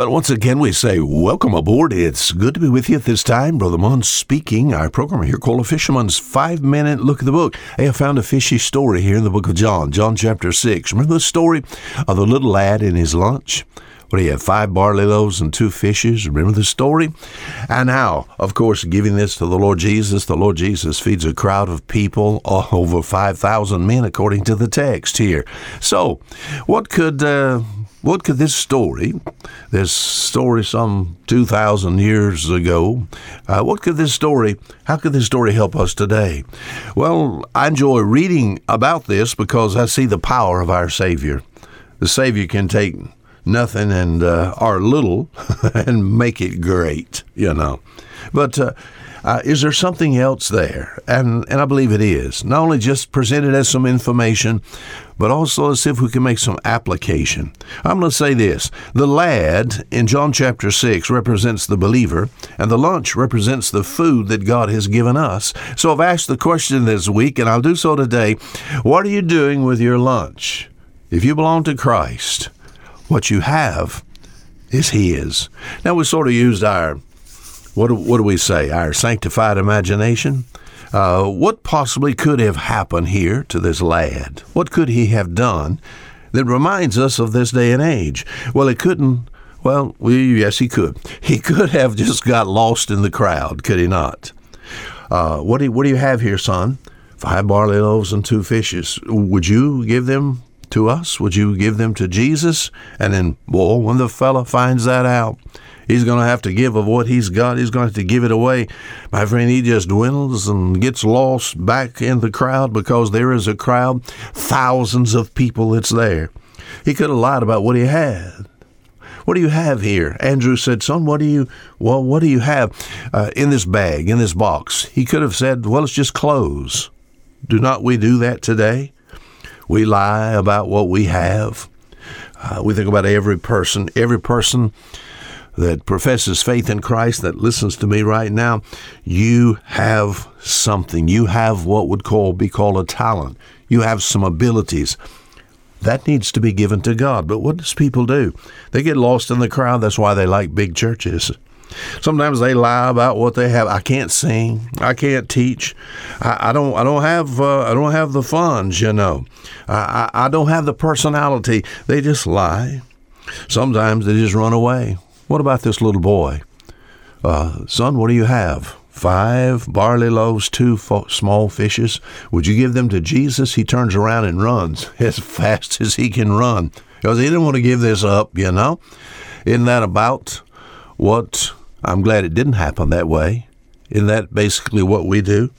Well, once again, we say welcome aboard. It's good to be with you at this time. Brother Munn speaking. Our program here called A Fisherman's Five Minute Look at the Book. Hey, I found a fishy story here in the book of John, John chapter 6. Remember the story of the little lad in his lunch? What do you have? Five barley loaves and two fishes. Remember the story? And how, of course, giving this to the Lord Jesus, the Lord Jesus feeds a crowd of people, uh, over 5,000 men, according to the text here. So, what could. Uh, what could this story, this story some 2,000 years ago, uh, what could this story, how could this story help us today? Well, I enjoy reading about this because I see the power of our Savior. The Savior can take nothing and uh, our little and make it great, you know. But uh, uh, is there something else there? And and I believe it is. Not only just presented as some information, but also let's see if we can make some application. I'm going to say this: the lad in John chapter six represents the believer, and the lunch represents the food that God has given us. So I've asked the question this week, and I'll do so today: What are you doing with your lunch? If you belong to Christ, what you have is His. Now we sort of used our what do, what do we say? Our sanctified imagination? Uh, what possibly could have happened here to this lad? What could he have done that reminds us of this day and age? Well, it couldn't. Well, we, yes, he could. He could have just got lost in the crowd, could he not? Uh, what, do what do you have here, son? Five barley loaves and two fishes. Would you give them to us? Would you give them to Jesus? And then, well, when the fellow finds that out, He's going to have to give of what he's got. He's going to have to give it away. My friend, he just dwindles and gets lost back in the crowd because there is a crowd, thousands of people that's there. He could have lied about what he had. What do you have here? Andrew said, Son, what do you, well, what do you have uh, in this bag, in this box? He could have said, Well, it's just clothes. Do not we do that today? We lie about what we have. Uh, we think about every person. Every person that professes faith in Christ that listens to me right now, you have something. You have what would call be called a talent. You have some abilities. That needs to be given to God. But what does people do? They get lost in the crowd. That's why they like big churches. Sometimes they lie about what they have. I can't sing. I can't teach. I, I don't. I don't have. Uh, I don't have the funds. You know. I, I, I don't have the personality. They just lie. Sometimes they just run away. What about this little boy? Uh, son, what do you have? Five barley loaves, two fo- small fishes. Would you give them to Jesus? He turns around and runs as fast as he can run because he didn't want to give this up, you know? Isn't that about what? I'm glad it didn't happen that way. Isn't that basically what we do?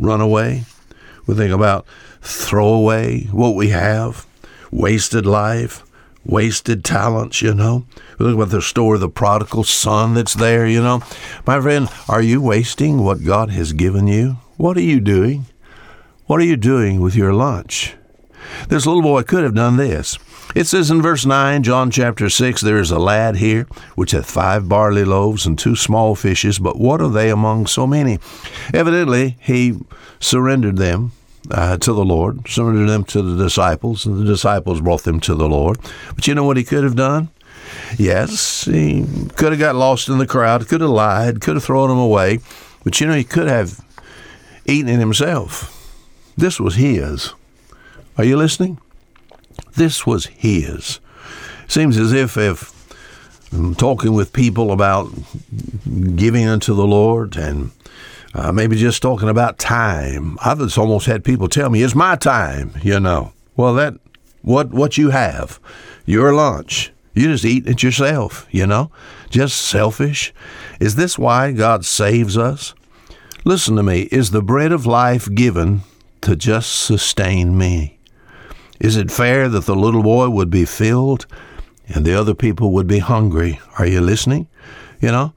Run away. We think about throw away what we have, wasted life, wasted talents, you know. We look about the story of the prodigal son that's there, you know. My friend, are you wasting what God has given you? What are you doing? What are you doing with your lunch? This little boy could have done this. It says in verse 9, John chapter 6, there is a lad here which hath five barley loaves and two small fishes, but what are they among so many? Evidently, he surrendered them uh, to the Lord, surrendered them to the disciples, and the disciples brought them to the Lord. But you know what he could have done? Yes, he could have got lost in the crowd, could have lied, could have thrown them away, but you know, he could have eaten it himself. This was his. Are you listening? This was his. Seems as if if I'm talking with people about giving unto the Lord and uh, maybe just talking about time. I've almost had people tell me, it's my time, you know. Well, that, what, what you have, your lunch, you just eat it yourself, you know? Just selfish. Is this why God saves us? Listen to me. Is the bread of life given to just sustain me? Is it fair that the little boy would be filled and the other people would be hungry? Are you listening? You know,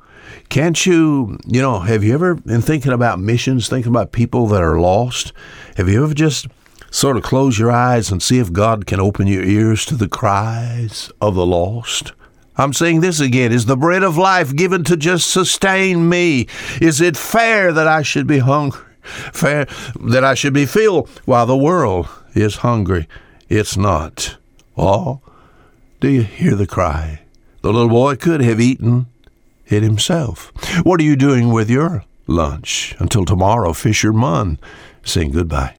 can't you, you know, have you ever been thinking about missions, thinking about people that are lost? Have you ever just sort of close your eyes and see if God can open your ears to the cries of the lost? I'm saying this again. Is the bread of life given to just sustain me? Is it fair that I should be hungry? Fair that I should be filled while the world is hungry? It's not. Oh, do you hear the cry? The little boy could have eaten it himself. What are you doing with your lunch? Until tomorrow, Fisher Munn saying goodbye.